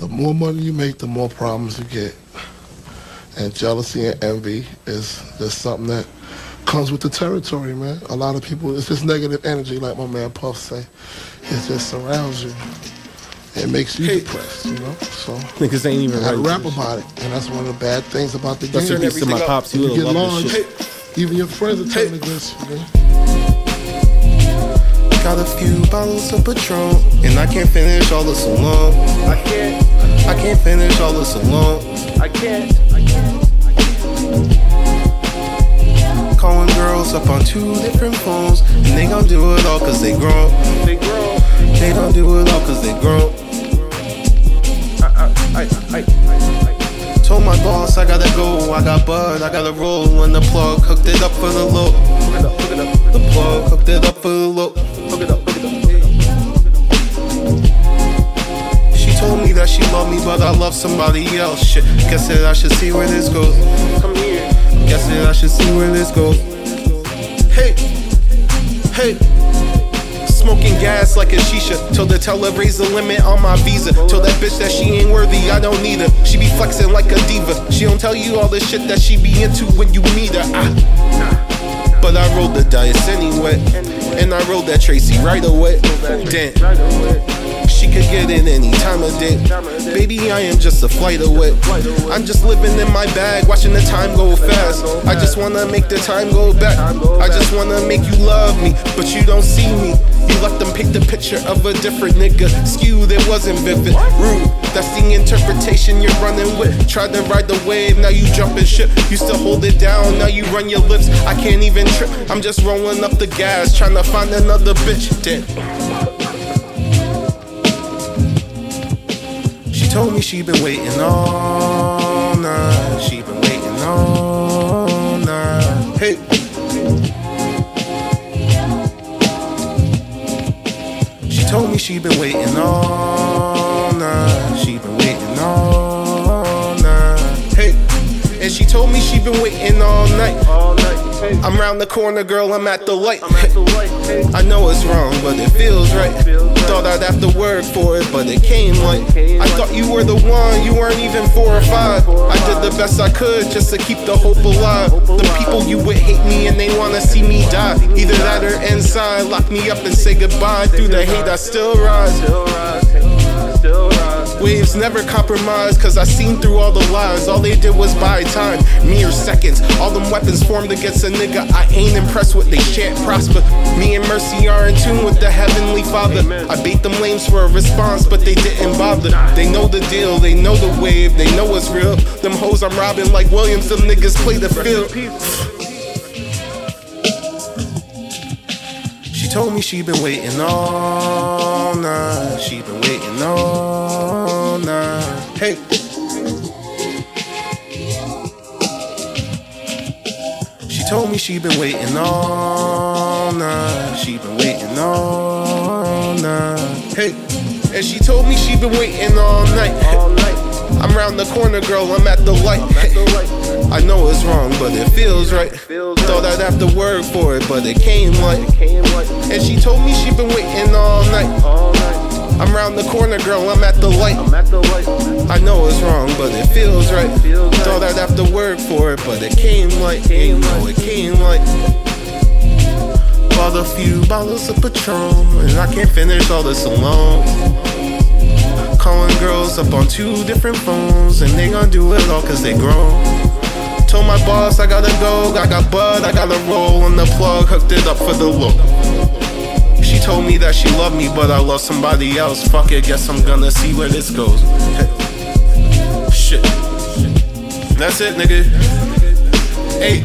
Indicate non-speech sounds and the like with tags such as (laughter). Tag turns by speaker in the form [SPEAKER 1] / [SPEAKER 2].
[SPEAKER 1] the more money you make, the more problems you get. And jealousy and envy is just something that comes with the territory, man. A lot of people, it's just negative energy, like my man Puff say. It just surrounds you. It makes you
[SPEAKER 2] Hey.
[SPEAKER 1] depressed, you know. So
[SPEAKER 2] Niggas ain't even
[SPEAKER 1] I gotta
[SPEAKER 2] right.
[SPEAKER 1] rap about it, and that's one of the bad things about the
[SPEAKER 2] Rest in
[SPEAKER 1] game.
[SPEAKER 2] peace to my pops. You
[SPEAKER 1] You get
[SPEAKER 2] have loved
[SPEAKER 1] launched,
[SPEAKER 2] this shit.
[SPEAKER 1] even your friends are turning against you. Man.
[SPEAKER 3] Got a few bottles of Patron, and I can't finish all this alone.
[SPEAKER 4] I can't,
[SPEAKER 3] I can't finish all this alone.
[SPEAKER 4] I can't, I can't. I can't.
[SPEAKER 3] Calling girls up on two different phones, and they gon' do it all cause they grown.
[SPEAKER 4] They grow.
[SPEAKER 3] They gon' do it all cause they grown.
[SPEAKER 4] I, I, I,
[SPEAKER 3] Told my boss I gotta go, I got bud, I gotta roll, and the plug hooked it up for the low.
[SPEAKER 4] Hook it up, hook it up,
[SPEAKER 3] The plug hooked it up for the low. That she loved me, but I love somebody else. Shit, guess that I should see where this goes.
[SPEAKER 4] Come here.
[SPEAKER 3] Guess that I should see where this goes. Hey, hey. Smoking gas like a shisha. Told her tell her raise the limit on my visa. Told that bitch that she ain't worthy, I don't need her. She be flexing like a diva. She don't tell you all the shit that she be into when you meet her. Ah. But I rolled the dice anyway. And I rolled that Tracy right away. Damn. She could get in any time of day. Baby, I am just a flight away. I'm just living in my bag, watching the time go fast. I just wanna make the time go back. I just wanna make you love me, but you don't see me. You let them paint the picture of a different nigga. Skewed, it wasn't vivid. Rude, that's the interpretation you're running with. Tried to ride the wave, now you jumping ship. You still hold it down, now you run your lips. I can't even trip. I'm just rolling up the gas, trying to find another bitch. Damn. She told me she been waiting all night. She been waiting all night. Hey. She told me she been waiting all night. She been waiting all night. Hey. And she told me she been waiting all night.
[SPEAKER 4] All night.
[SPEAKER 3] I'm round the corner, girl. I'm at the light.
[SPEAKER 4] I'm at the light. Hey, (laughs)
[SPEAKER 3] I know it's wrong, but it feels right. Thought I'd have to work for it, but it came like I thought you were the one. You weren't even four or five. I did the best I could just to keep the hope alive. The people you would hate me and they wanna see me die. Either that or inside, lock me up and say goodbye. Through the hate, I still rise.
[SPEAKER 4] still rise.
[SPEAKER 3] Waves never compromise, cause I seen through all the lies. All they did was buy time, mere seconds. All them weapons formed against a nigga. I ain't impressed with they shan't prosper. Me and Mercy are in tune with the Heavenly Father. I beat them lames for a response, but they didn't bother. They know the deal, they know the wave, they know it's real. Them hoes I'm robbing like Williams, them niggas play the field. She told me she been waiting all night. She been waiting Hey. She told me she been waiting all night. She been waiting all night. Hey. And she told me she been waiting all night.
[SPEAKER 4] All night.
[SPEAKER 3] I'm round the corner, girl. I'm at the light.
[SPEAKER 4] At the light.
[SPEAKER 3] I know it's wrong, but it feels right.
[SPEAKER 4] Feels.
[SPEAKER 3] Thought I'd have to work for it, but it. Came like And she told me she been waiting all night.
[SPEAKER 4] all night.
[SPEAKER 3] I'm round the corner, girl, I'm at the light.
[SPEAKER 4] I'm at the light.
[SPEAKER 3] I know it's wrong, but it feels right. Thought I'd have to work for it, but it came like, you know, it came like. Bought a few bottles of Patron, and I can't finish all this alone. Calling girls up on two different phones, and they gon' do it all cause they grown. Told my boss I gotta go, I got bud, I gotta roll, and the plug hooked it up for the look. Told me that she loved me, but I love somebody else. Fuck it, guess I'm gonna see where this goes. Shit. That's it, nigga. Hey.